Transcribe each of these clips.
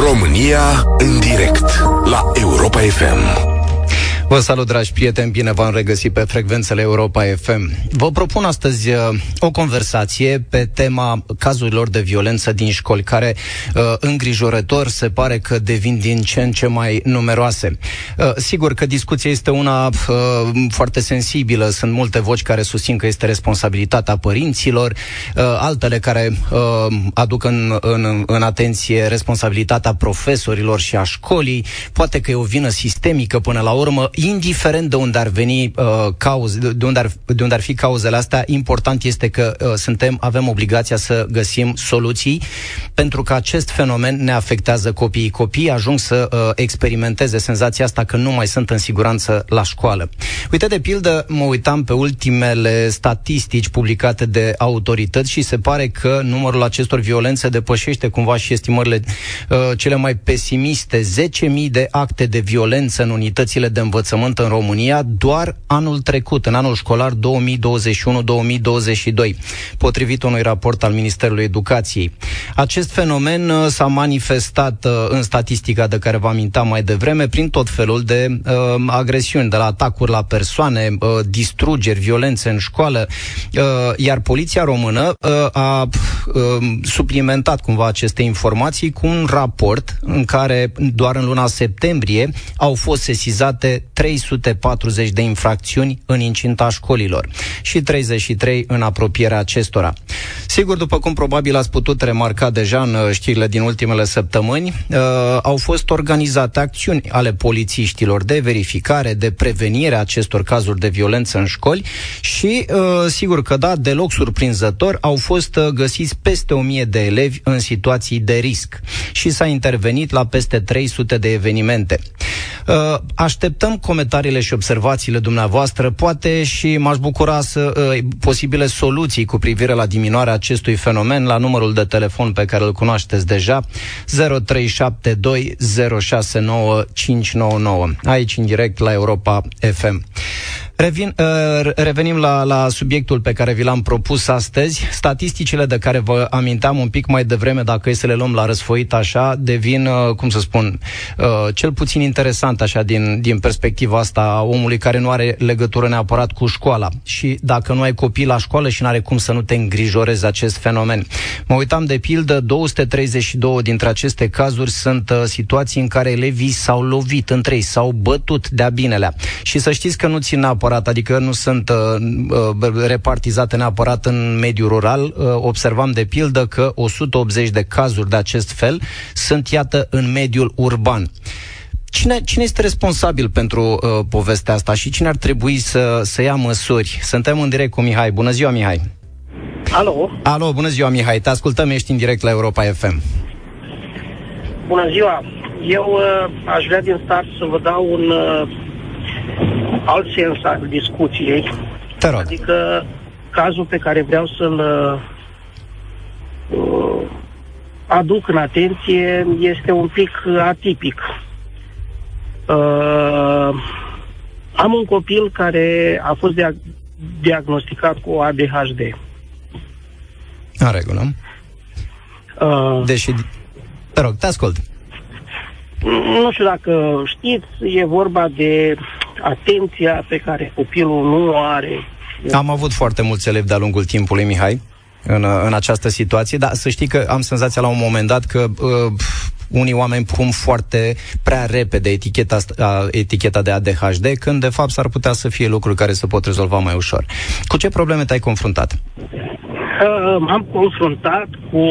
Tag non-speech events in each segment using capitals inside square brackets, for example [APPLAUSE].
România în direct la Europa FM. Vă salut, dragi prieteni, bine v-am regăsit pe frecvențele Europa FM. Vă propun astăzi uh, o conversație pe tema cazurilor de violență din școli, care uh, îngrijorător se pare că devin din ce în ce mai numeroase. Uh, sigur că discuția este una uh, foarte sensibilă, sunt multe voci care susțin că este responsabilitatea părinților, uh, altele care uh, aduc în, în, în atenție responsabilitatea profesorilor și a școlii, poate că e o vină sistemică până la urmă, indiferent de unde ar veni uh, cauze, de unde ar, de unde ar fi cauzele astea, important este că uh, suntem, avem obligația să găsim soluții, pentru că acest fenomen ne afectează copiii. Copiii ajung să uh, experimenteze senzația asta că nu mai sunt în siguranță la școală. Uite, de pildă, mă uitam pe ultimele statistici publicate de autorități și se pare că numărul acestor violențe depășește cumva și estimările uh, cele mai pesimiste. 10.000 de acte de violență în unitățile de învățământ învățământ în România doar anul trecut, în anul școlar 2021-2022, potrivit unui raport al Ministerului Educației. Acest fenomen uh, s-a manifestat uh, în statistica de care vă amintam mai devreme prin tot felul de uh, agresiuni, de la atacuri la persoane, uh, distrugeri, violențe în școală, uh, iar poliția română uh, a uh, suplimentat cumva aceste informații cu un raport în care doar în luna septembrie au fost sesizate 340 de infracțiuni în incinta școlilor și 33 în apropierea acestora. Sigur, după cum probabil ați putut remarca deja în uh, știrile din ultimele săptămâni, uh, au fost organizate acțiuni ale polițiștilor de verificare, de prevenire a acestor cazuri de violență în școli și, uh, sigur că da, deloc surprinzător, au fost uh, găsiți peste 1000 de elevi în situații de risc și s-a intervenit la peste 300 de evenimente. Uh, așteptăm comentariile și observațiile dumneavoastră, poate și m-aș bucura să uh, posibile soluții cu privire la diminuarea acestui fenomen la numărul de telefon pe care îl cunoașteți deja 0372069599 aici în direct la Europa FM. Revin, uh, revenim la, la subiectul pe care vi l-am propus astăzi. Statisticile de care vă amintam un pic mai devreme, dacă e să le luăm la răsfoit așa, devin, uh, cum să spun, uh, cel puțin interesant așa din, din perspectiva asta a omului care nu are legătură neapărat cu școala. Și dacă nu ai copii la școală și nu are cum să nu te îngrijorezi acest fenomen. Mă uitam de pildă, 232 dintre aceste cazuri sunt uh, situații în care elevii s-au lovit între ei, s-au bătut de-a binelea. Și să știți că nu țin neapărat neapărat, adică nu sunt uh, uh, repartizate neapărat în mediul rural. Uh, observam de pildă că 180 de cazuri de acest fel sunt, iată, în mediul urban. Cine, cine este responsabil pentru uh, povestea asta și cine ar trebui să, să ia măsuri? Suntem în direct cu Mihai. Bună ziua, Mihai! Alo! Alo, bună ziua, Mihai! Te ascultăm, ești în direct la Europa FM. Bună ziua! Eu uh, aș vrea din start să vă dau un uh, alt sens al discuției. Te rog. Adică cazul pe care vreau să-l uh, aduc în atenție este un pic atipic. Uh, am un copil care a fost dia- diagnosticat cu ADHD. În regulă. Uh, Deși... Te rog, te ascult. nu știu dacă știți, e vorba de atenția pe care copilul nu o are. Am avut foarte mulți elevi de-a lungul timpului, Mihai, în, în această situație, dar să știi că am senzația la un moment dat că uh, unii oameni pun foarte prea repede eticheta, asta- eticheta de ADHD, când de fapt s-ar putea să fie lucruri care se pot rezolva mai ușor. Cu ce probleme te-ai confruntat? Uh, m-am confruntat cu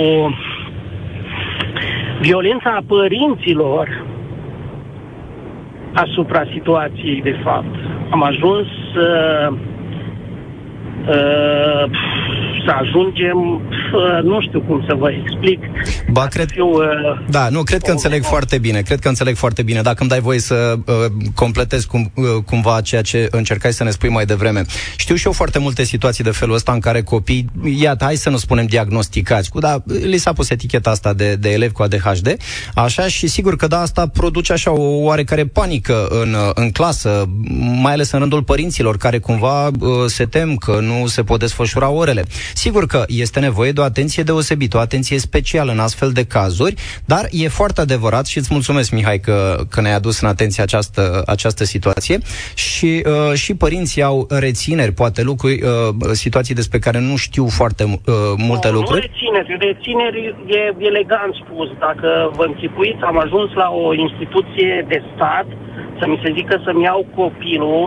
violența părinților asupra situației, de fapt. Am ajuns să uh, să ajungem, uh, nu știu cum să vă explic. Ba, cred, Fiu, uh, da, nu, cred că o- înțeleg foarte bine, cred că înțeleg foarte bine. Dacă îmi dai voie să uh, completez cum, uh, cumva ceea ce încercai să ne spui mai devreme. Știu și eu foarte multe situații de felul ăsta în care copii, iată, hai să nu spunem diagnosticați, cu, da, li s-a pus eticheta asta de, de elevi cu ADHD, așa, și sigur că da, asta produce așa o oarecare panică în, uh, în clasă, mai ales în rândul părinților care cumva uh, se tem că nu se pot desfășura orele. Sigur că este nevoie de o atenție deosebită, o atenție specială în astfel de cazuri, dar e foarte adevărat și îți mulțumesc, Mihai, că, că ne-ai adus în atenție această, această situație și, uh, și părinții au rețineri, poate lucruri, uh, situații despre care nu știu foarte uh, multe nu, lucruri. Nu rețineri, rețineri e elegant spus. Dacă vă închipuiți, am ajuns la o instituție de stat să mi se zică să-mi iau copilul,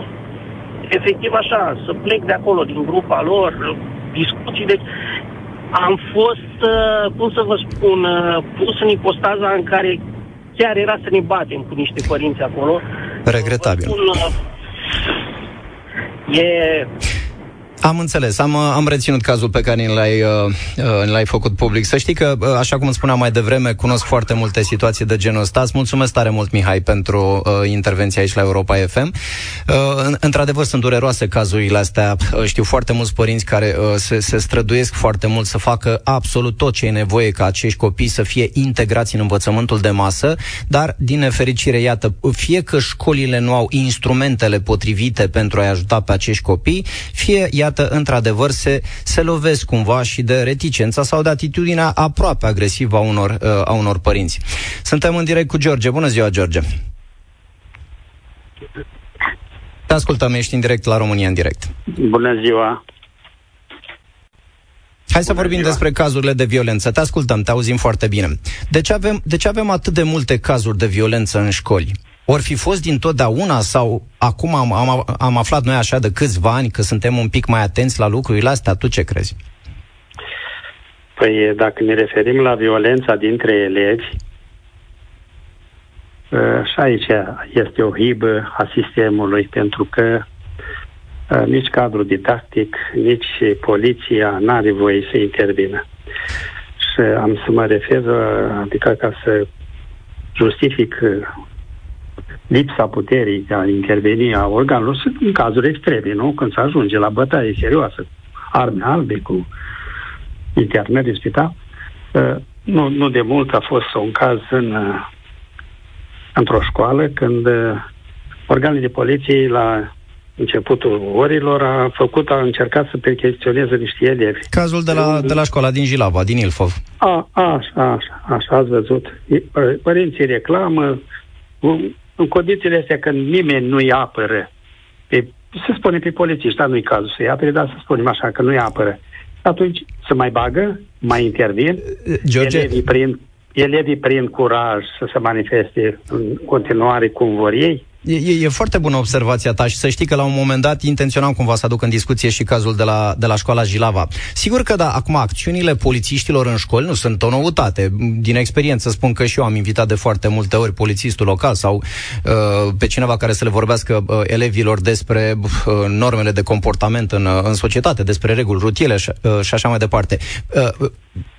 efectiv așa, să plec de acolo, din grupa lor, discuții, deci am fost, uh, cum să vă spun, uh, pus în ipostaza în care chiar era să ne batem cu niște părinți acolo. Regretabil. Spun, uh, e am înțeles, am, am reținut cazul pe care l-ai, uh, uh, l-ai făcut public. Să știi că, uh, așa cum spuneam mai devreme, cunosc foarte multe situații de genul ăsta. Îți mulțumesc tare mult, Mihai, pentru uh, intervenția aici la Europa FM. Uh, într-adevăr, sunt dureroase cazurile astea. Uh, știu foarte mulți părinți care uh, se, se străduiesc foarte mult să facă absolut tot ce e nevoie ca acești copii să fie integrați în învățământul de masă, dar, din nefericire, iată, fie că școlile nu au instrumentele potrivite pentru a-i ajuta pe acești copii, fie, iată, iată, într-adevăr, se, se lovesc cumva și de reticența sau de atitudinea aproape agresivă a unor, uh, a unor părinți. Suntem în direct cu George. Bună ziua, George! Te ascultăm, ești în direct la România în direct. Bună ziua! Hai să vorbim ziua. despre cazurile de violență. Te ascultăm, te auzim foarte bine. De ce avem, de ce avem atât de multe cazuri de violență în școli? Ori fi fost dintotdeauna sau acum am, am, am aflat noi așa de câțiva ani că suntem un pic mai atenți la lucrurile astea? Tu ce crezi? Păi dacă ne referim la violența dintre elevi, ă, și aici este o hibă a sistemului, pentru că ă, nici cadrul didactic, nici poliția nu are voie să intervină. Și am să mă refer, adică ca să justific lipsa puterii de a interveni a organelor sunt în cazuri extreme, nu? Când se ajunge la bătaie serioasă, arme albe cu internări în spital. Uh, nu, nu de mult a fost un caz în, uh, într-o școală când uh, organele de poliție la începutul orilor a făcut, a încercat să percheziționeze niște elevi. Cazul de la, de la școala din Jilava, din Ilfov. A, așa, așa, așa, ați văzut. Părinții reclamă, în condițiile astea când nimeni nu-i apără, pe, se spune pe polițiști, dar nu-i cazul să-i apere, dar să spunem așa, că nu-i apără, atunci se mai bagă, mai intervin, George... elevii prin, elevii prin curaj să se manifeste în continuare cum vor ei, E, e, e foarte bună observația ta și să știi că la un moment dat intenționam cumva să aduc în discuție și cazul de la, de la școala Jilava. Sigur că da, acum acțiunile polițiștilor în școli nu sunt o noutate. Din experiență spun că și eu am invitat de foarte multe ori polițistul local sau uh, pe cineva care să le vorbească uh, elevilor despre uh, normele de comportament în, uh, în societate, despre reguli rutiere și, uh, și așa mai departe. Uh,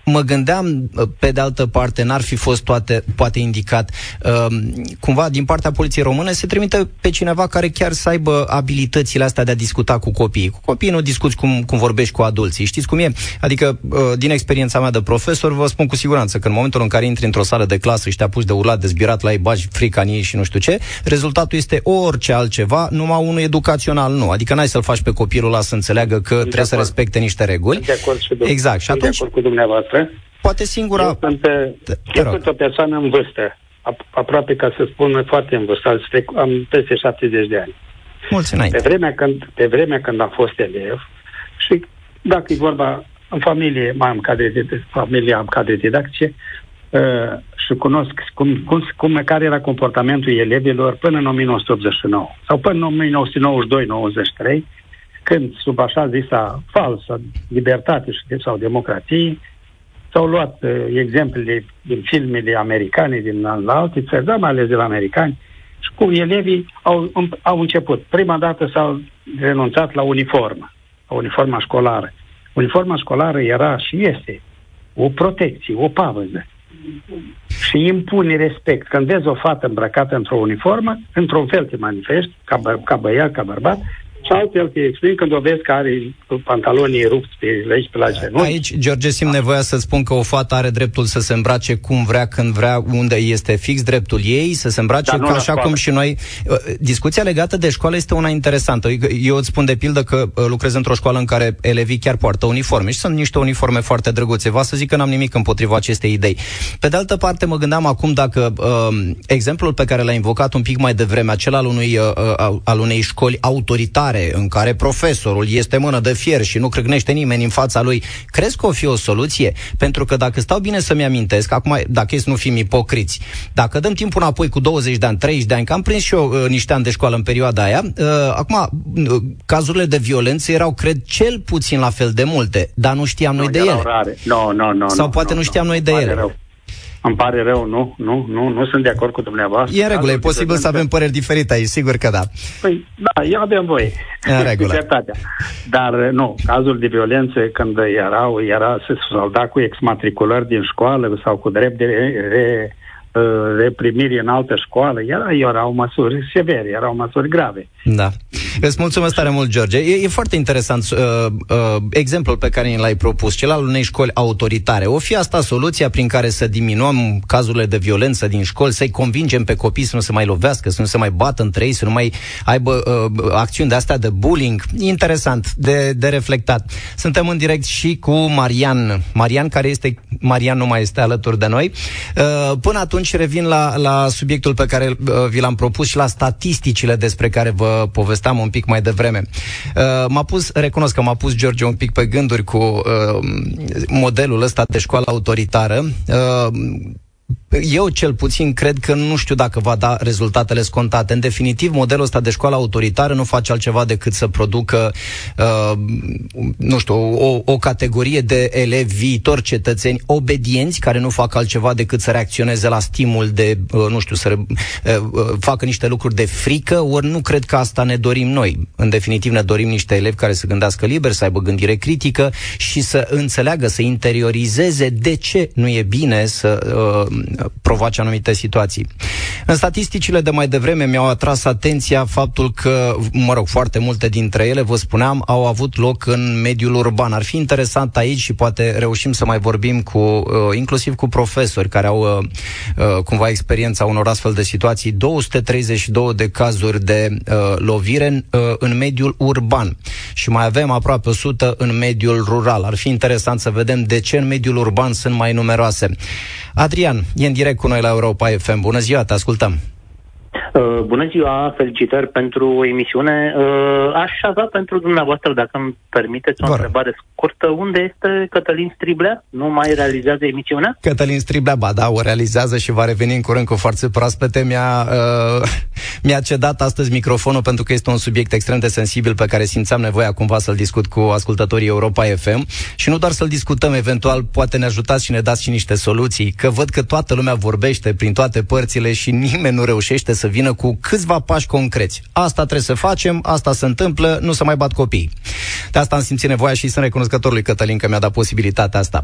mă gândeam, pe de altă parte, n-ar fi fost toate, poate indicat, uh, cumva din partea poliției române se trimite pe cineva care chiar să aibă abilitățile astea de a discuta cu copiii. Cu copiii nu discuți cum, cum vorbești cu adulții. Știți cum e? Adică, uh, din experiența mea de profesor, vă spun cu siguranță că în momentul în care intri într-o sală de clasă și te apuci de urlat, de zbirat la ei, bagi frica în ei și nu știu ce, rezultatul este orice altceva, numai unul educațional nu. Adică n-ai să-l faci pe copilul ăla să înțeleagă că trebuie acord. să respecte niște reguli. De acord și exact. Și atunci, de acord cu dumneavoastră noastră. Poate singura... Eu sunt, eu sunt o persoană în vârstă, aproape ca să spun foarte în vârstă, am peste 70 de ani. Mulți înainte. Pe vremea când, pe vremea când am fost elev și dacă e vorba în familie, mai am cadre de familie, am cadre didactice uh, și cunosc cum, cum, cum, care era comportamentul elevilor până în 1989 sau până în 1992-93, când sub așa zisa falsă libertate sau democrație, S-au luat uh, exemplele din filmele americane, din la alte țări, dar mai ales de la americani, și cu elevii au, au început. Prima dată s-au renunțat la uniformă, la uniforma școlară. Uniforma școlară era și este o protecție, o pavăză. Și impune respect. Când vezi o fată îmbrăcată într-o uniformă, într-un fel te manifesti, ca, bă, ca băiat, ca bărbat, și altfel te explic când o vezi că are pantalonii rupți pe aici, pe la genunchi. Aici, George, simt nevoia să spun că o fată are dreptul să se îmbrace cum vrea, când vrea, unde este fix dreptul ei, să se îmbrace ca așa cum și noi. Uh, discuția legată de școală este una interesantă. Eu îți spun de pildă că uh, lucrez într-o școală în care elevii chiar poartă uniforme și sunt niște uniforme foarte drăguțe. Vă să zic că n-am nimic împotriva acestei idei. Pe de altă parte, mă gândeam acum dacă uh, exemplul pe care l-a invocat un pic mai devreme, acela al unui, uh, uh, al unei școli autoritare, în care profesorul este mână de fier și nu crâgnește nimeni în fața lui, crezi că o fi o soluție? Pentru că dacă stau bine să-mi amintesc, acum, dacă e să nu fim ipocriți, dacă dăm timpul înapoi cu 20 de ani, 30 de ani, că am prins și eu uh, niște ani de școală în perioada aia, uh, acum, uh, cazurile de violență erau, cred, cel puțin la fel de multe, dar nu știam noi de ele. Rare. No, no, no, Sau no, poate no, nu știam no, noi de ele. Rău. Îmi pare rău, nu, nu, nu, nu sunt de acord cu dumneavoastră. E în regulă, e posibil să avem păreri diferite aici, sigur că da. Păi, da, eu avem voie. În regulă. [LAUGHS] Dar, nu, cazul de violență când erau, era să s-au dat cu exmatriculări din școală sau cu drept de re, reprimire în altă școală, era, erau măsuri severe, erau măsuri grave. Da. Îți mulțumesc tare mult, George. E, e foarte interesant uh, uh, exemplul pe care ni l-ai propus, cel al unei școli autoritare. O fi asta soluția prin care să diminuăm cazurile de violență din școli, să-i convingem pe copii să nu se mai lovească, să nu se mai bată între ei, să nu mai aibă uh, acțiuni de astea de bullying. Interesant, de, de reflectat. Suntem în direct și cu Marian. Marian, care este, Marian nu mai este alături de noi. Uh, până atunci revin la, la subiectul pe care uh, vi l-am propus și la statisticile despre care vă povesteam un pic mai devreme. Uh, m-a pus, recunosc că m-a pus George un pic pe gânduri cu uh, modelul ăsta de școală autoritară. Uh, eu cel puțin cred că nu știu dacă va da rezultatele scontate. În definitiv, modelul ăsta de școală autoritară nu face altceva decât să producă, uh, nu știu, o, o categorie de elevi viitori cetățeni obedienți care nu fac altceva decât să reacționeze la stimul de, uh, nu știu, să uh, uh, facă niște lucruri de frică, ori nu cred că asta ne dorim noi. În definitiv, ne dorim niște elevi care să gândească liber, să aibă gândire critică și să înțeleagă, să interiorizeze de ce nu e bine să uh, provoace anumite situații. În statisticile de mai devreme mi-au atras atenția faptul că, mă rog, foarte multe dintre ele, vă spuneam, au avut loc în mediul urban. Ar fi interesant aici și poate reușim să mai vorbim cu, uh, inclusiv cu profesori care au uh, uh, cumva experiența unor astfel de situații. 232 de cazuri de uh, lovire în, uh, în mediul urban și mai avem aproape 100 în mediul rural. Ar fi interesant să vedem de ce în mediul urban sunt mai numeroase. Adrian, e în direct cu noi la Europa FM. Bună ziua, te ascultăm! Uh, bună ziua, felicitări pentru emisiune. Uh, aș avea pentru dumneavoastră, dacă îmi permiteți o Vor. întrebare scurtă, unde este Cătălin Striblea? Nu mai realizează emisiunea? Cătălin Striblea, ba da, o realizează și va reveni în curând cu forțe proaspete. Mi-a, uh, [LAUGHS] mi-a cedat astăzi microfonul pentru că este un subiect extrem de sensibil pe care simțeam nevoia cumva să-l discut cu ascultătorii Europa FM și nu doar să-l discutăm, eventual poate ne ajutați și ne dați și niște soluții, că văd că toată lumea vorbește prin toate părțile și nimeni nu reușește să vină cu câțiva pași concreți. Asta trebuie să facem, asta se întâmplă, nu să mai bat copii. De asta am simțit nevoia și sunt recunoscător lui Cătălin că mi-a dat posibilitatea asta.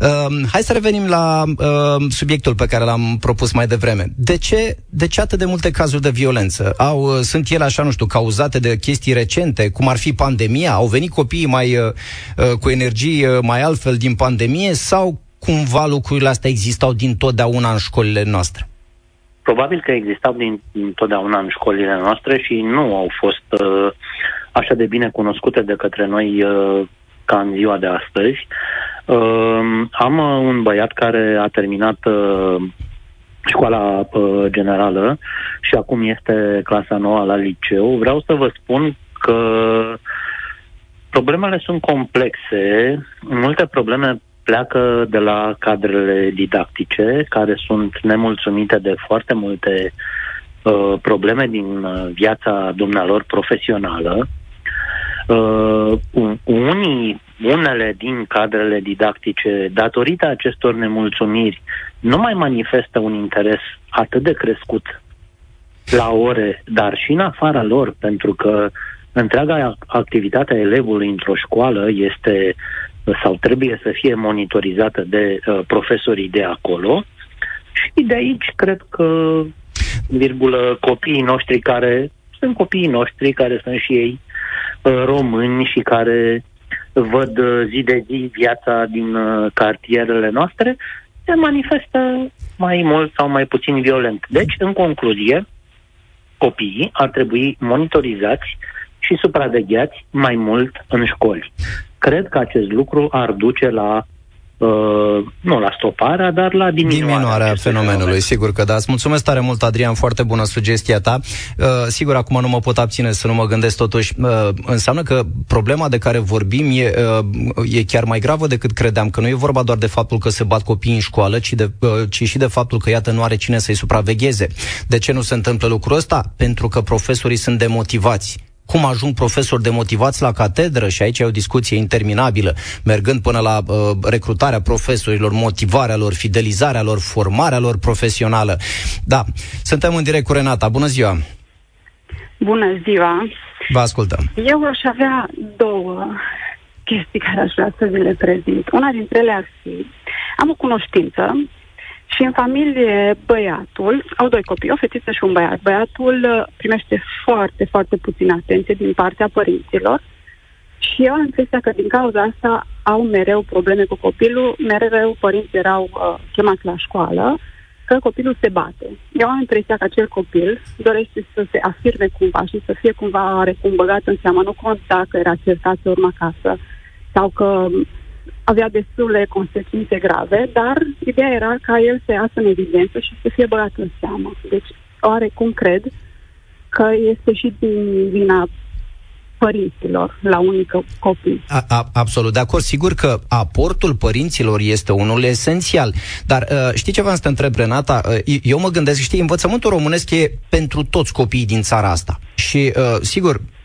Uh, hai să revenim la uh, subiectul pe care l-am propus mai devreme. De ce, de ce atât de multe cazuri de violență? Au, uh, sunt ele așa, nu știu, cauzate de chestii recente, cum ar fi pandemia? Au venit copiii mai uh, uh, cu energii uh, mai altfel din pandemie sau cumva lucrurile astea existau din totdeauna în școlile noastre? Probabil că existau din întotdeauna în școlile noastre și nu au fost uh, așa de bine cunoscute de către noi uh, ca în ziua de astăzi. Uh, am uh, un băiat care a terminat uh, școala uh, generală și acum este clasa nouă la liceu. Vreau să vă spun că problemele sunt complexe. Multe probleme pleacă de la cadrele didactice, care sunt nemulțumite de foarte multe uh, probleme din uh, viața dumnealor profesională. Uh, unii, unele din cadrele didactice, datorită acestor nemulțumiri, nu mai manifestă un interes atât de crescut la ore, dar și în afara lor, pentru că întreaga activitate a elevului într-o școală este sau trebuie să fie monitorizată de uh, profesorii de acolo. Și de aici cred că, virgulă, copiii noștri care sunt copiii noștri, care sunt și ei români și care văd zi de zi viața din cartierele noastre, se manifestă mai mult sau mai puțin violent. Deci, în concluzie, copiii ar trebui monitorizați și supravegheați mai mult în școli. Cred că acest lucru ar duce la Uh, nu la stoparea, dar la diminuarea, diminuarea fenomenului. Fenomen. Sigur că da. Îți mulțumesc tare mult, Adrian, foarte bună sugestia ta. Uh, sigur, acum nu mă pot abține să nu mă gândesc totuși. Uh, înseamnă că problema de care vorbim e, uh, e chiar mai gravă decât credeam, că nu e vorba doar de faptul că se bat copiii în școală, ci, de, uh, ci și de faptul că, iată, nu are cine să-i supravegheze. De ce nu se întâmplă lucrul ăsta? Pentru că profesorii sunt demotivați cum ajung profesori demotivați la catedră și aici e o discuție interminabilă, mergând până la uh, recrutarea profesorilor, motivarea lor, fidelizarea lor, formarea lor profesională. Da, suntem în direct cu Renata. Bună ziua! Bună ziua! Vă ascultăm. Eu aș avea două chestii care aș vrea să vi le prezint. Una dintre ele ar fi, am o cunoștință și în familie, băiatul, au doi copii, o fetiță și un băiat. Băiatul uh, primește foarte, foarte puțină atenție din partea părinților și eu am impresia că din cauza asta au mereu probleme cu copilul, mereu părinții erau uh, chemați la școală, că copilul se bate. Eu am impresia că acel copil dorește să se afirme cumva și să fie cumva oarecum băgat în seamă. Nu conta că era cercat pe urma acasă sau că avea destule consecințe grave, dar ideea era ca el să iasă în evidență și să fie băgat în seamă. Deci, oarecum cred că este și din vina părinților la unică copii. A, a, absolut, de acord. Sigur că aportul părinților este unul esențial. Dar uh, știi ce v-am să te întreb, Renata? Uh, eu mă gândesc, știi, învățământul românesc e pentru toți copiii din țara asta. Și, uh, sigur, uh,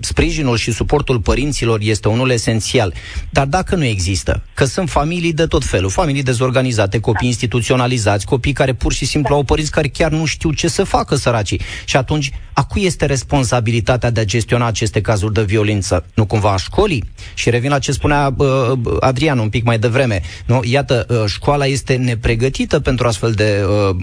sprijinul și suportul părinților este unul esențial. Dar dacă nu există, că sunt familii de tot felul, familii dezorganizate, copii da. instituționalizați, copii care pur și simplu da. au părinți care chiar nu știu ce să facă săracii. Și atunci, a cui este responsabilitatea de a gestiona aceste cazuri de violență? Nu cumva a școlii? Și revin la ce spunea uh, Adrian un pic mai devreme. Nu? Iată, uh, școala este nepregătită pentru astfel de uh,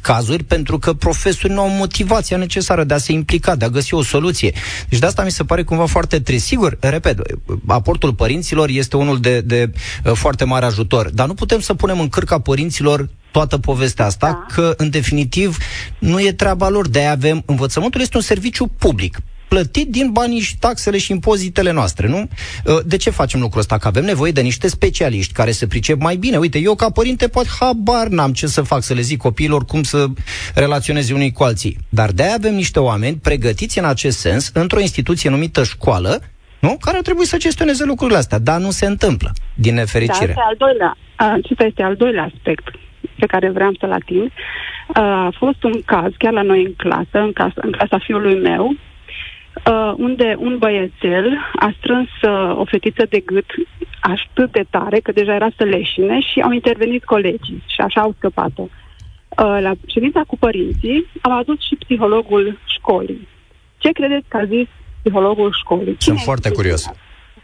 cazuri, pentru că profesorii nu au motivația necesară de a se implica, de a găsi o soluție. Deci de asta mi se pare cumva foarte trist. Sigur, repet, aportul părinților este unul de, de uh, foarte mare ajutor, dar nu putem să punem în cârca părinților toată povestea asta, da. că în definitiv nu e treaba lor. De-aia avem, învățământul este un serviciu public plătit din banii și taxele și impozitele noastre, nu? Uh, de ce facem lucrul ăsta? Că avem nevoie de niște specialiști care să pricep mai bine. Uite, eu ca părinte poate habar n-am ce să fac, să le zic copiilor cum să relaționeze unii cu alții. Dar de-aia avem niște oameni pregătiți în acest sens într-o instituție numită școală, nu? Care ar trebui să gestioneze lucrurile astea, dar nu se întâmplă, din nefericire. Da, al doilea, acesta este al doilea aspect pe care vreau să-l ating. A fost un caz, chiar la noi în clasă, în casa, în casa fiului meu, uh, unde un băiețel a strâns uh, o fetiță de gât atât de tare că deja era să leșine și au intervenit colegii și așa au scăpat-o. Uh, la ședința cu părinții am adus și psihologul școlii. Ce credeți că a zis psihologul școlii? Sunt Cine foarte curios.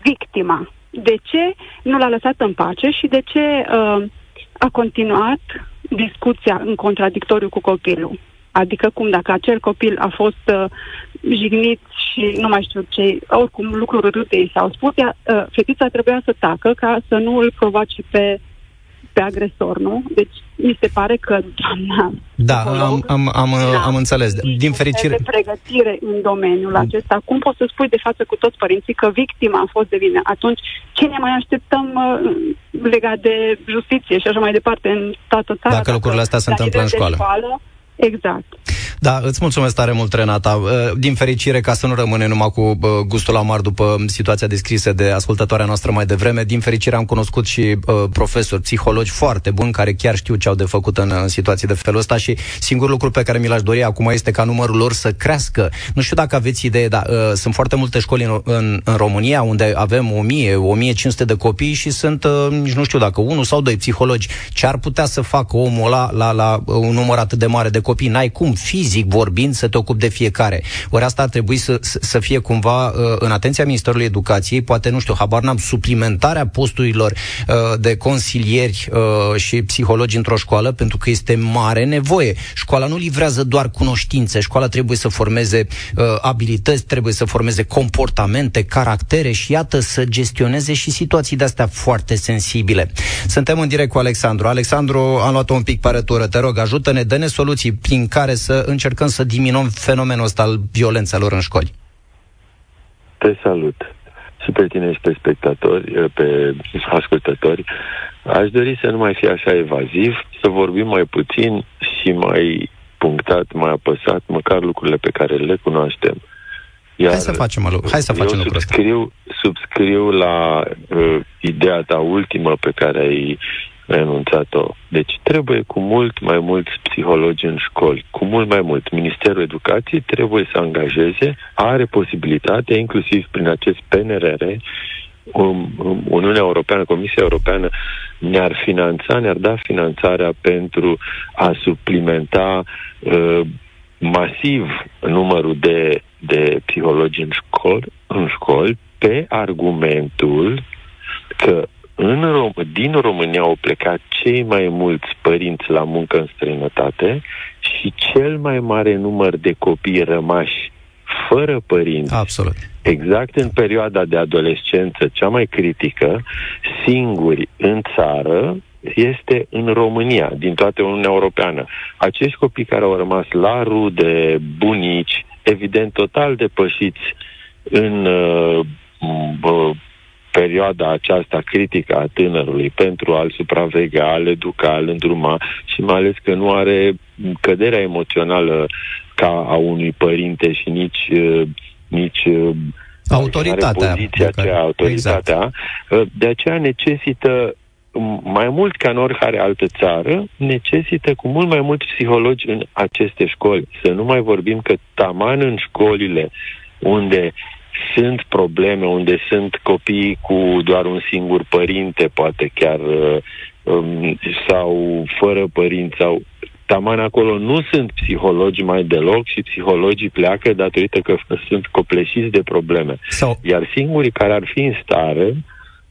Victima. De ce nu l-a lăsat în pace și de ce uh, a continuat discuția în contradictoriu cu copilul? Adică cum dacă acel copil a fost uh, jignit și nu mai știu ce, oricum lucruri urâte i s-au spus, ea, uh, fetița trebuia să tacă ca să nu îl provoace pe pe agresor, nu? Deci mi se pare că doamna Da, am, am, am, da, am înțeles. Din fericire... De pregătire în domeniul acesta. Cum poți să spui de față cu toți părinții că victima a fost de vină? Atunci, ce ne mai așteptăm uh, legat de justiție și așa mai departe în toată țara? Dacă lucrurile astea se întâmplă în școală. școală Exact. Da, îți mulțumesc tare mult, Renata. Uh, din fericire, ca să nu rămâne numai cu uh, gustul amar după situația descrisă de ascultătoarea noastră mai devreme, din fericire am cunoscut și uh, profesori, psihologi foarte buni, care chiar știu ce au de făcut în, în situații de felul ăsta și singurul lucru pe care mi l-aș dori acum este ca numărul lor să crească. Nu știu dacă aveți idee, dar uh, sunt foarte multe școli în, în, în România unde avem 1000, 1500 de copii și sunt, uh, nici nu știu dacă, unul sau doi psihologi. Ce ar putea să facă omul ăla la, la, la un număr atât de mare de copii? N-ai cum, fizic fizic vorbind, să te ocupi de fiecare. Ori asta ar trebui să, să fie cumva uh, în atenția Ministerului Educației, poate, nu știu, habar n-am, suplimentarea posturilor uh, de consilieri uh, și psihologi într-o școală, pentru că este mare nevoie. Școala nu livrează doar cunoștințe, școala trebuie să formeze abilități, trebuie să formeze comportamente, caractere și iată să gestioneze și situații de astea foarte sensibile. Suntem în direct cu Alexandru. Alexandru, am luat un pic părătură, te rog, ajută-ne, dă-ne soluții prin care să încercăm să diminuăm fenomenul ăsta al violențelor în școli. Te salut și pe tine și pe spectatori, pe ascultători. Aș dori să nu mai fie așa evaziv, să vorbim mai puțin și mai punctat, mai apăsat, măcar lucrurile pe care le cunoaștem. Iar Hai să facem, alu- Hai să facem lucrul subscriu, subscriu la uh, ideea ta ultimă pe care ai enunțat-o. Deci trebuie cu mult mai mulți psihologi în școli, cu mult mai mult. Ministerul Educației trebuie să angajeze, are posibilitatea, inclusiv prin acest PNRR, um, um, Uniunea Europeană, Comisia Europeană ne-ar finanța, ne-ar da finanțarea pentru a suplimenta uh, masiv numărul de, de psihologi în școli, în școli pe argumentul că în Rom- din România au plecat cei mai mulți părinți la muncă în străinătate și cel mai mare număr de copii rămași fără părinți. Absolut. Exact în perioada de adolescență cea mai critică, singuri în țară, este în România, din toată Uniunea Europeană. Acești copii care au rămas la rude, bunici, evident total depășiți în uh, perioada aceasta critică a tânărului pentru a-l supraveghea, a-l educa, a-l îndruma și mai ales că nu are căderea emoțională ca a unui părinte și nici, uh, nici uh, autoritatea. Poziția aceea, autoritatea. Exact. De aceea necesită mai mult ca în oricare altă țară, necesită cu mult mai mulți psihologi în aceste școli. Să nu mai vorbim că taman în școlile unde sunt probleme, unde sunt copii cu doar un singur părinte, poate chiar, uh, um, sau fără părinți, sau taman acolo nu sunt psihologi mai deloc și psihologii pleacă datorită că sunt copleșiți de probleme. Sau... Iar singurii care ar fi în stare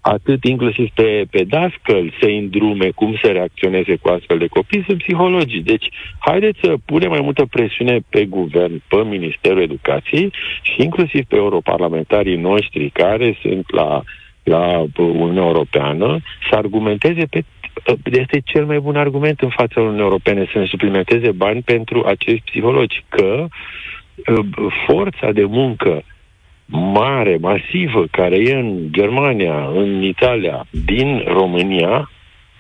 atât inclusiv pe, pe dascăl să îndrume cum să reacționeze cu astfel de copii, sunt psihologii. Deci, haideți să punem mai multă presiune pe guvern, pe Ministerul Educației și inclusiv pe europarlamentarii noștri care sunt la, la Uniunea Europeană să argumenteze pe este cel mai bun argument în fața Uniunii Europene să ne suplimenteze bani pentru acești psihologi, că uh, forța de muncă mare, masivă, care e în Germania, în Italia, din România,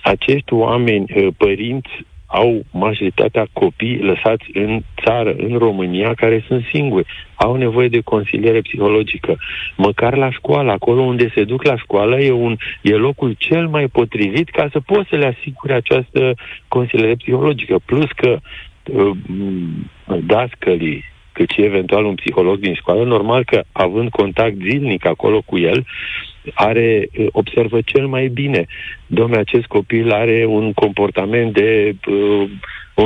acești oameni, eh, părinți, au majoritatea copii lăsați în țară, în România, care sunt singuri. Au nevoie de consiliere psihologică. Măcar la școală, acolo unde se duc la școală, e, un, e locul cel mai potrivit ca să poți să le asigure această consiliere psihologică. Plus că uh, dascălii, cât și eventual un psiholog din școală, normal că având contact zilnic acolo cu el, are, observă cel mai bine. Domnule, acest copil are un comportament de uh, o,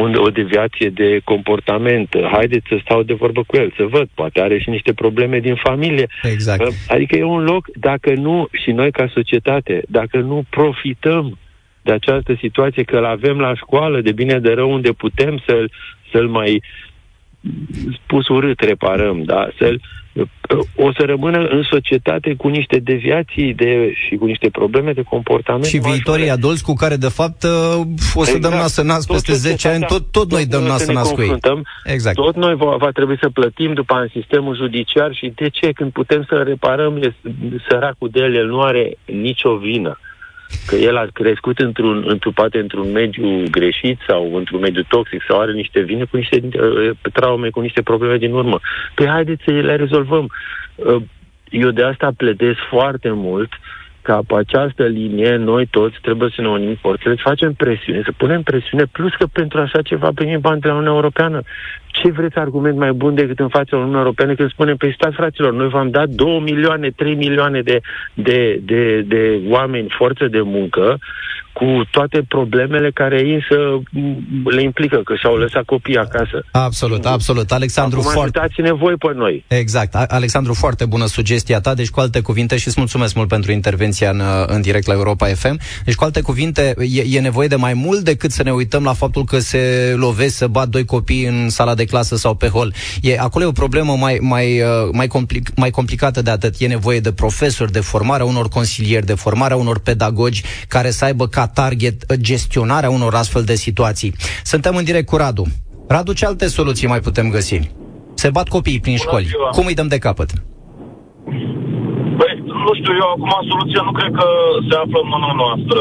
o, o deviație de comportament. Haideți să stau de vorbă cu el, să văd. Poate are și niște probleme din familie. Exact. Adică e un loc, dacă nu, și noi ca societate, dacă nu profităm de această situație, că îl avem la școală, de bine de rău, unde putem să-l, să-l mai spus urât reparăm, da? să o să rămână în societate cu niște deviații de, și cu niște probleme de comportament. Și viitorii adulți cu care, de fapt, uh, o să exact. dăm nas în nas peste 10 ani, tot, tot, tot noi dăm nas în nas cu ei. Exact. Tot noi va, va trebui să plătim după în sistemul judiciar și de ce? Când putem să reparăm, e săracul de el, el nu are nicio vină că el a crescut într-un, într-un, poate într-un mediu greșit sau într-un mediu toxic sau are niște vine cu niște uh, traume, cu niște probleme din urmă. Păi haideți să le rezolvăm. Uh, eu de asta pledez foarte mult ca pe această linie noi toți trebuie să ne unim forțele, să facem presiune, să punem presiune, plus că pentru așa ceva primim bani de la Uniunea Europeană. Ce vreți argument mai bun decât în fața Uniunii Europene când spunem, pe păi stați fraților, noi v-am dat 2 milioane, 3 milioane de, de, de, de oameni, forță de muncă, cu toate problemele care ei să le implică, că și-au lăsat copiii acasă. Absolut, absolut. Alexandru, Acum foarte... ajutați-ne voi pe noi. Exact. Alexandru, foarte bună sugestia ta. Deci, cu alte cuvinte, și îți mulțumesc mult pentru intervenția în, în direct la Europa FM. Deci, cu alte cuvinte, e, e nevoie de mai mult decât să ne uităm la faptul că se lovesc să bat doi copii în sala de clasă sau pe hol. E, acolo e o problemă mai, mai, uh, mai, complic, mai complicată de atât. E nevoie de profesori, de formarea unor consilieri, de formarea unor pedagogi care să aibă ca target gestionarea unor astfel de situații. Suntem în direct cu Radu. Radu, ce alte soluții mai putem găsi? Se bat copiii prin școli. Cum îi dăm de capăt? Păi, nu știu, eu acum soluția nu cred că se află în mâna noastră.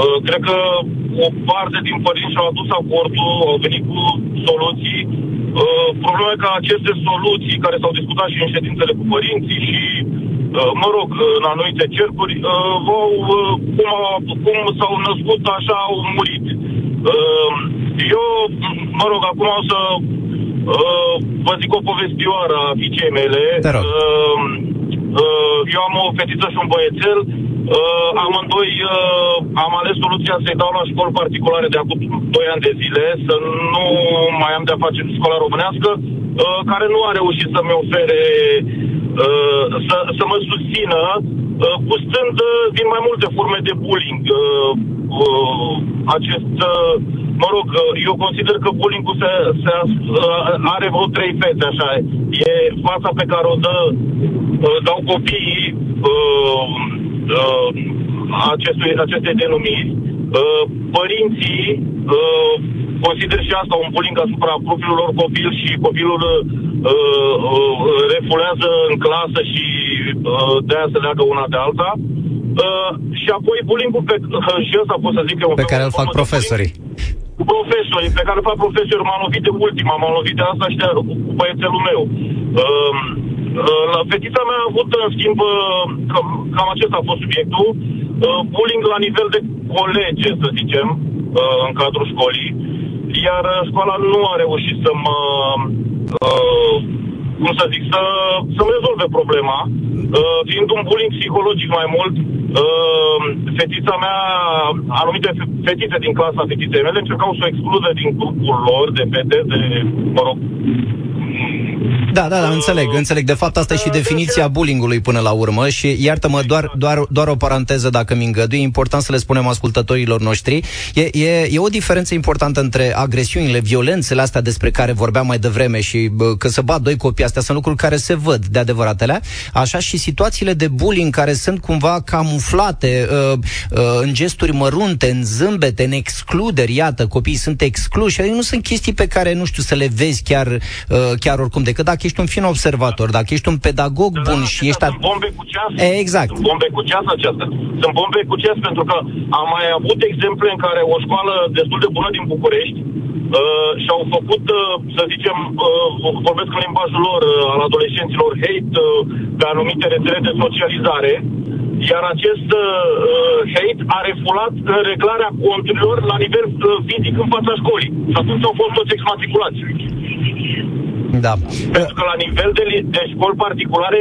Uh, cred că o parte din părinți și-au adus aportul, au venit cu soluții. Uh, problema e că aceste soluții care s-au discutat și în ședințele cu părinții și uh, mă rog, în anumite cercuri, uh, au, uh, cum, a, cum s-au născut, așa au murit. Uh, eu, mă rog, acum o să uh, vă zic o povestioară a fiicei mele. Te rog. Uh, uh, eu am o fetiță și un băiețel. Uh, amândoi uh, am ales soluția să-i dau la școli particulare de acum 2 ani de zile, să nu mai am de-a face cu școala românească, uh, care nu a reușit să-mi ofere, uh, să, să mă susțină, uh, gustând uh, din mai multe forme de bullying. Uh, uh, acest, uh, mă rog, uh, eu consider că bullying-ul se, se, uh, are vreo trei fete, așa. E fața pe care o dă, uh, dau copiii, uh, uh, acestui, acestei denumiri. Uh, părinții uh, consider și asta un bullying asupra propriilor lor copil și copilul uh, uh, refulează în clasă și uh, de aia se leagă una de alta. Uh, și apoi bullying-ul pe, uh, [LAUGHS] și ăsta pot să zic eu... Pe care îl fac profesorii. Cu profesorii, pe care îl fac profesori, m-am lovit de ultima, m-am lovit de asta și de, cu băiețelul meu. Uh, uh, la fetița mea a avut, în schimb, uh, cam, cam acesta a fost subiectul, uh, bullying la nivel de colege, să zicem, uh, în cadrul școlii, iar uh, școala nu a reușit să mă, uh, cum să zic, să, să-mi rezolve problema, uh, fiind un bullying psihologic mai mult, uh, fetița mea, anumite fe- fetițe din clasa fetiței mele încercau să o excludă din grupul lor de fete, de, mă rog, Da, da, da, înțeleg, înțeleg. De fapt, asta e și definiția bullyingului până la urmă și iartă-mă, doar, doar, doar o paranteză dacă mi îngădui, e important să le spunem ascultătorilor noștri. E, e, e o diferență importantă între agresiunile, violențele astea despre care vorbeam mai devreme și bă, că să bat doi copii, astea sunt lucruri care se văd de adevăratele, așa și situațiile de bullying care sunt cumva camuflate uh, uh, în gesturi mărunte, în zâmbete, în excluderi, iată, copiii sunt excluși, adică nu sunt chestii pe care, nu știu, să le vezi chiar, uh, chiar oricum, decât dacă ești un fin observator, dacă ești un pedagog Da, bun da, și da, ești... Sunt bombe cu ceas. Exact. Sunt bombe cu ceas acestea. Sunt bombe cu ceas pentru că am mai avut exemple în care o școală destul de bună din București uh, și-au făcut, uh, să zicem, uh, vorbesc în limbajul lor, uh, al adolescenților, hate uh, pe anumite rețele de socializare, iar acest uh, hate a refulat uh, reglarea conturilor la nivel uh, fizic în fața școlii. Și atunci au fost toți exmatriculați. Da. Pentru că la nivel de, li- de școli particulare,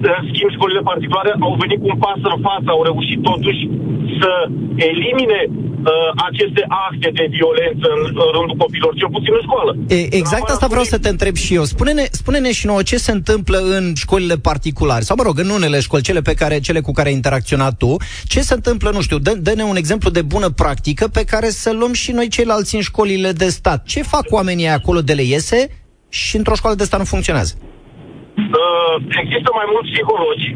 în schimb, școlile particulare au venit cu un pas în față, au reușit totuși să elimine uh, aceste acte de violență în, în rândul copilor, cel puțin în școală. E, exact asta vreau să te întreb și eu. Spune-ne, spune-ne și nouă ce se întâmplă în școlile particulare, sau mă rog, în unele școli, cele, pe care, cele cu care ai interacționat tu, ce se întâmplă, nu știu, dă, dă-ne un exemplu de bună practică pe care să luăm și noi ceilalți în școlile de stat. Ce fac oamenii aia acolo de le iese și într-o școală de stat nu funcționează? Uh, există mai mulți psihologi,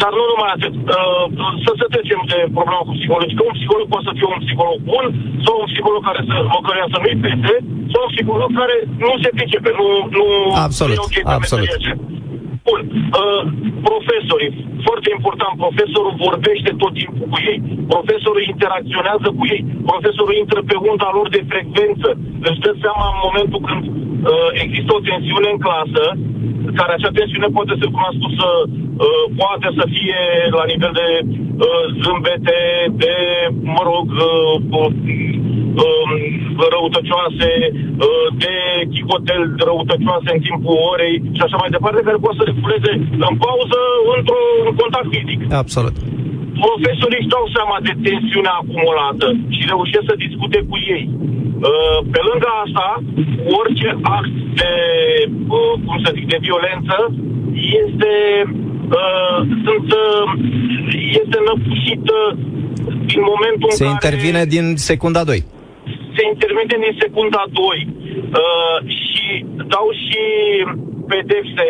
dar nu numai atât. Uh, să se trecem de problema cu psihologii, că un psiholog poate să fie un psiholog bun, sau un psiholog care să, o căreia să nu-i pese, sau un psiholog care nu se pricepe, nu, nu Absolut, nu e ok pe absolut. meseria aceea. Bun. Uh, profesorii, foarte important, profesorul vorbește tot timpul cu ei, profesorul interacționează cu ei, profesorul intră pe unda lor de frecvență. Își dă seama în momentul când uh, există o tensiune în clasă, care acea tensiune poate să, cum am spus, să, uh, poate să fie la nivel de uh, zâmbete, de, mă rog, uh, uh, um, răutăcioase, uh, de chicotel răutăcioase în timpul orei și așa mai departe, care poate să refuleze în pauză într-un contact fizic. Absolut. profesorii își dau seama de tensiunea acumulată și reușesc să discute cu ei. Uh, pe lângă asta, orice act de, uh, cum să zic, de violență este, uh, sunt, uh, este năpușit uh, din momentul Se în care... intervine din secunda 2. Se intervine din secunda 2 uh, și dau și pedepse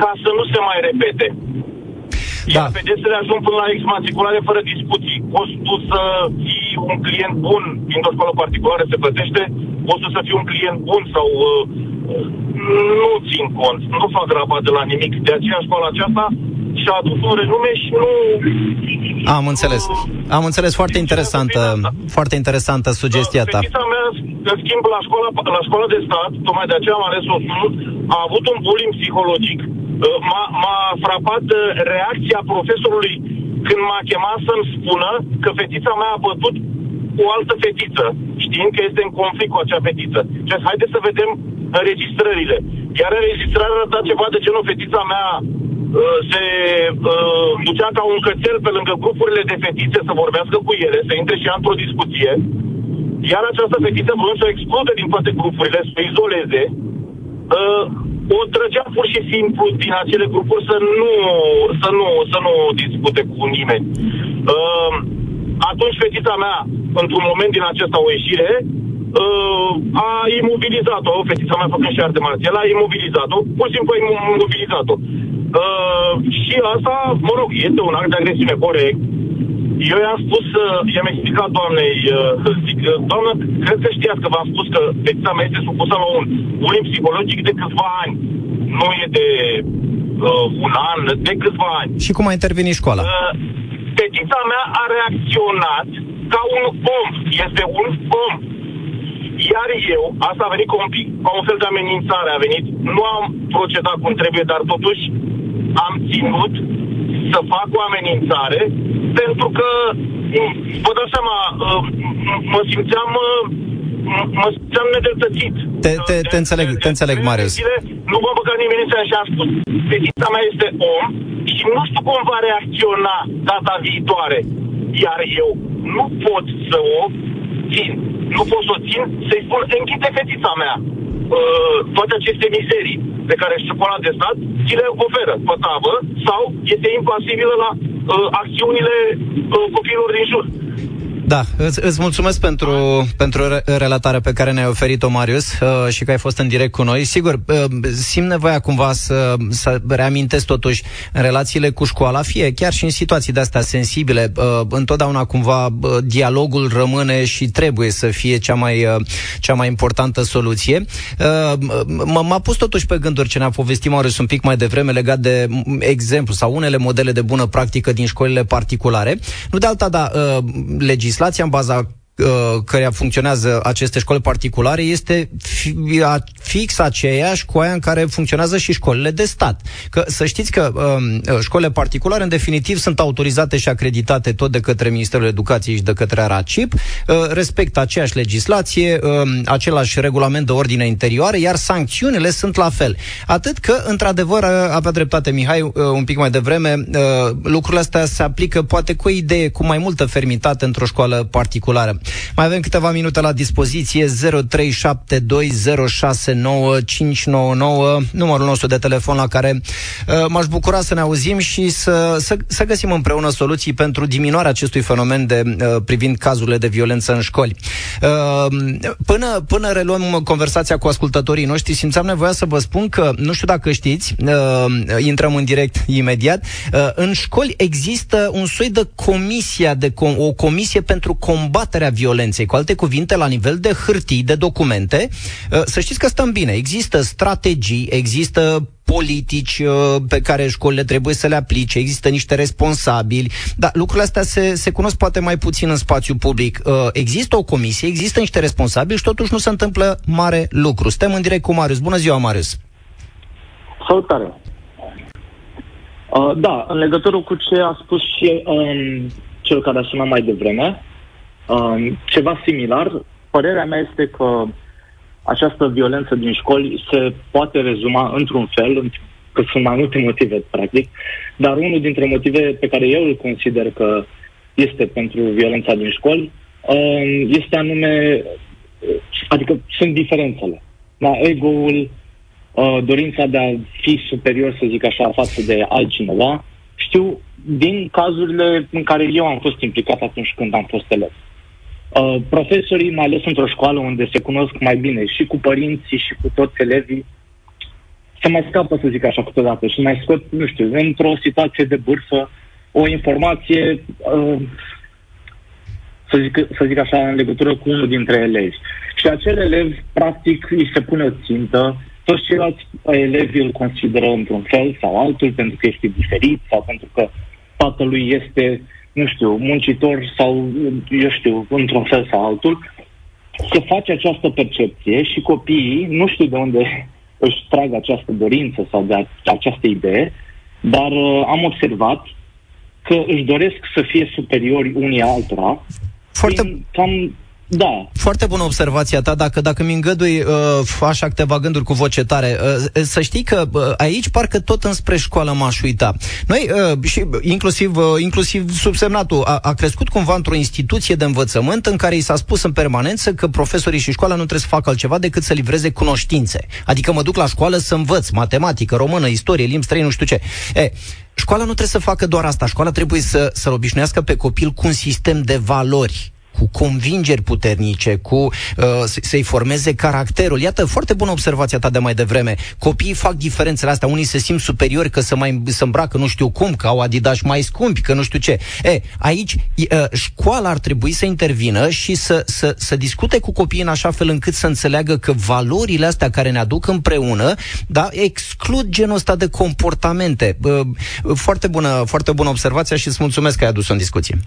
ca să nu se mai repete. Da. Iar pedepsele ajung până la exmatriculare fără discuții. Costul să fii un client bun dintr-o școală particulară se plătește, costul să fii un client bun sau uh, uh, nu țin cont, nu fac rabat de la nimic. De aceea școala aceasta și-a adus un renume și nu... Am înțeles. Am înțeles. Foarte interesantă, foarte interesantă sugestia ta. Fetița mea, în schimb, la școala, la școala de stat, tocmai de aceea am ales o sun, a avut un bullying psihologic. Uh, M-a, m-a frapat uh, reacția profesorului când m-a chemat să-mi spună că fetița mea a bătut o altă fetiță, știind că este în conflict cu acea fetiță. Și a zis, haideți să vedem înregistrările. Iar înregistrarea arăta ceva de genul fetița mea uh, se uh, ducea ca un cățel pe lângă grupurile de fetițe să vorbească cu ele, să intre și ea într-o discuție, iar această fetiță vrând să o exclude din toate grupurile, să o izoleze, uh, o trăgea pur și simplu din acele grupuri să nu, să nu, să nu discute cu nimeni. Uh, atunci fetița mea, într-un moment din acesta o ieșire, uh, a imobilizat-o, fetița mea făcând și arte marțial, a imobilizat-o, pur și simplu a imobilizat-o. Uh, și asta, mă rog, este un act de agresiune corect. Eu i-am spus, uh, i-am explicat doamnei, uh, [LAUGHS] zic, uh, doamnă, cred că știați că v-am spus că fetița mea este supusă la un bullying psihologic de câțiva ani. Nu e de uh, un an, de câțiva ani. Și cum a intervenit școala? Uh, fetița mea a reacționat ca un om. Este un om. Iar eu, asta a venit ca un, pic, ca un fel de amenințare, a venit. Nu am procedat cum trebuie, dar totuși am ținut să fac o amenințare pentru că, m- vă dați seama, uh, m- mă simțeam uh, m- mă simțeam nedreptățit. Te, te, te înțeleg, te înțeleg, Marius. Nu mă băga nimeni în seamă și am spus, fetița mea este om și nu știu cum va reacționa data viitoare. Iar eu nu pot să o țin. Nu pot să o țin să-i spun, închide fetița mea uh, toate aceste mizerii pe care școala de stat ți le oferă pe tavă sau este impasibilă la uh, acțiunile uh, copiilor din jur. Da, îți, îți mulțumesc pentru, pentru re- relatarea pe care ne-ai oferit-o, Marius, uh, și că ai fost în direct cu noi. Sigur, uh, simt nevoia cumva să, să reamintesc totuși în relațiile cu școala, fie chiar și în situații de-astea sensibile, uh, întotdeauna cumva uh, dialogul rămâne și trebuie să fie cea mai, uh, cea mai importantă soluție. Uh, m- m-a pus totuși pe gânduri ce ne-a povestit Marius un pic mai devreme legat de m, exemplu sau unele modele de bună practică din școlile particulare. Nu de alta, da, uh, legislația în baza uh, căreia funcționează aceste școli particulare este fi- a- fix aceeași cu aia în care funcționează și școlile de stat. Că să știți că um, școlile particulare în definitiv sunt autorizate și acreditate tot de către Ministerul Educației și de către ARACIP, uh, respectă aceeași legislație, um, același regulament de ordine interioară, iar sancțiunile sunt la fel. Atât că, într-adevăr, uh, avea dreptate Mihai uh, un pic mai devreme, uh, lucrurile astea se aplică poate cu o idee cu mai multă fermitate într-o școală particulară. Mai avem câteva minute la dispoziție 0372069599 numărul nostru de telefon la care uh, m-aș bucura să ne auzim și să, să, să găsim împreună soluții pentru diminuarea acestui fenomen de uh, privind cazurile de violență în școli. Uh, până, până reluăm conversația cu ascultătorii noștri, simțeam nevoia să vă spun că, nu știu dacă știți, uh, intrăm în direct imediat, uh, în școli există un soi de comisia, de com- o comisie pentru combaterea violenței. Cu alte cuvinte, la nivel de hârtii, de documente, uh, să știți că stăm bine. Există strategii, există politici uh, pe care școlile trebuie să le aplice, există niște responsabili, dar lucrurile astea se, se cunosc poate mai puțin în spațiu public. Uh, Există o comisie, există niște responsabili și totuși nu se întâmplă mare lucru. Suntem în direct cu Marius. Bună ziua, Marius! Salutare! Uh, da, în legătură cu ce a spus și um, cel care a sunat mai devreme, um, ceva similar, părerea mea este că această violență din școli se poate rezuma într-un fel, în, că sunt mai multe motive, practic, dar unul dintre motive pe care eu îl consider că este pentru violența din școli um, este anume, adică sunt diferențele. Da, ego-ul, uh, dorința de a fi superior, să zic așa, față de altcineva. Știu din cazurile în care eu am fost implicat atunci când am fost elev. Uh, profesorii, mai ales într-o școală unde se cunosc mai bine și cu părinții și cu toți elevii, se mai scapă, să zic așa, câteodată și mai scot, nu știu, într-o situație de bârfă, o informație, uh, să, zic, să zic așa, în legătură cu unul dintre elevi. Și acel elev, practic, îi se pune o țintă, toți ceilalți elevi îl consideră într-un fel sau altul pentru că este diferit sau pentru că tatălui este, nu știu, muncitor sau, eu știu, într-un fel sau altul. Se face această percepție și copiii, nu știu de unde [LAUGHS] își trag această dorință sau de această idee, dar uh, am observat că își doresc să fie superiori unii altora. Foarte... Cam da. Foarte bună observația ta. Dacă, dacă mi îngădui uh, așa câteva gânduri cu voce tare, uh, să știi că uh, aici parcă tot înspre școală m-aș uita. Noi, uh, și inclusiv, uh, inclusiv subsemnatul, a, a crescut cumva într-o instituție de învățământ în care i s-a spus în permanență că profesorii și școala nu trebuie să facă altceva decât să livreze cunoștințe. Adică mă duc la școală să învăț matematică, română, istorie, limbi străine, nu știu ce. E, școala nu trebuie să facă doar asta. Școala trebuie să, să-l obișnuiască pe copil cu un sistem de valori cu convingeri puternice, cu uh, să-i formeze caracterul. Iată, foarte bună observația ta de mai devreme. Copiii fac diferențele astea. Unii se simt superiori că să mai să îmbracă nu știu cum, că au adidas mai scumpi, că nu știu ce. E, aici uh, școala ar trebui să intervină și să, să, să discute cu copiii în așa fel încât să înțeleagă că valorile astea care ne aduc împreună, da, exclud genul ăsta de comportamente. Uh, foarte bună, foarte bună observația și îți mulțumesc că ai adus-o în discuție.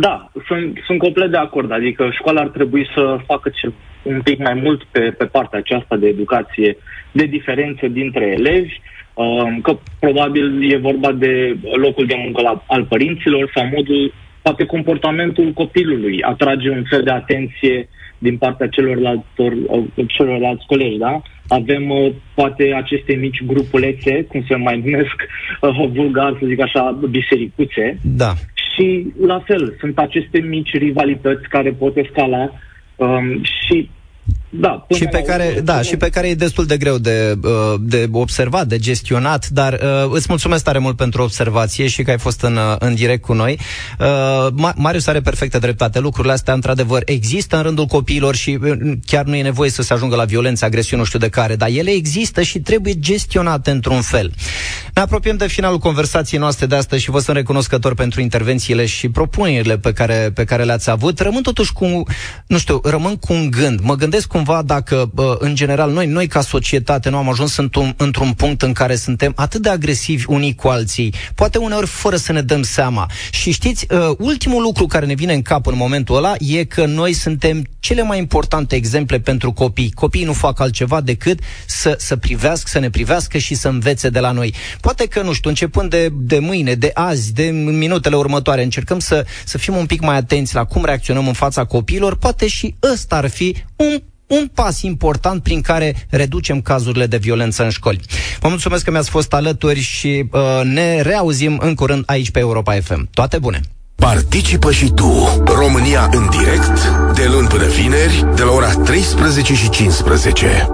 Da, sunt, sunt complet de acord. Adică școala ar trebui să facă ce, un pic mai mult pe, pe partea aceasta de educație, de diferențe dintre elevi, um, că probabil e vorba de locul de muncă la, al părinților sau modul, poate comportamentul copilului atrage un fel de atenție din partea celorlalți, celorlalți colegi, da? Avem uh, poate aceste mici grupulețe, cum se mai numesc uh, [LAUGHS] vulgar, să zic așa, bisericuțe. Da și la fel, sunt aceste mici rivalități care pot escala um, și da, și pe care, da, și pe care e destul de greu de, uh, de observat, de gestionat, dar uh, îți mulțumesc tare mult pentru observație și că ai fost în, uh, în direct cu noi. Marius are perfectă dreptate. Lucrurile astea, într-adevăr, există în rândul copiilor și chiar nu e nevoie să se ajungă la violență, agresiune, nu știu de care, dar ele există și trebuie gestionate într-un fel. Ne apropiem de finalul conversației noastre de astăzi și vă sunt recunoscător pentru intervențiile și propunerile pe care, pe care le-ați avut. Rămân totuși cu, nu știu, rămân cu un gând. Mă gândesc cumva dacă, în general, noi, noi ca societate nu am ajuns într-un, într-un punct în care suntem atât de agresivi unii cu alții, poate uneori fără să ne dăm seama. Și știți, ă, ultimul lucru care ne vine în cap în momentul ăla e că noi suntem cele mai importante exemple pentru copii. Copiii nu fac altceva decât să, să privească, să ne privească și să învețe de la noi. Poate că, nu știu, începând de, de mâine, de azi, de minutele următoare, încercăm să, să fim un pic mai atenți la cum reacționăm în fața copiilor, poate și ăsta ar fi un un pas important prin care reducem cazurile de violență în școli. Vă mulțumesc că mi-ați fost alături și uh, ne reauzim în curând aici pe Europa FM. Toate bune! Participă și tu, România în direct, de luni până vineri, de la ora 13 și 15.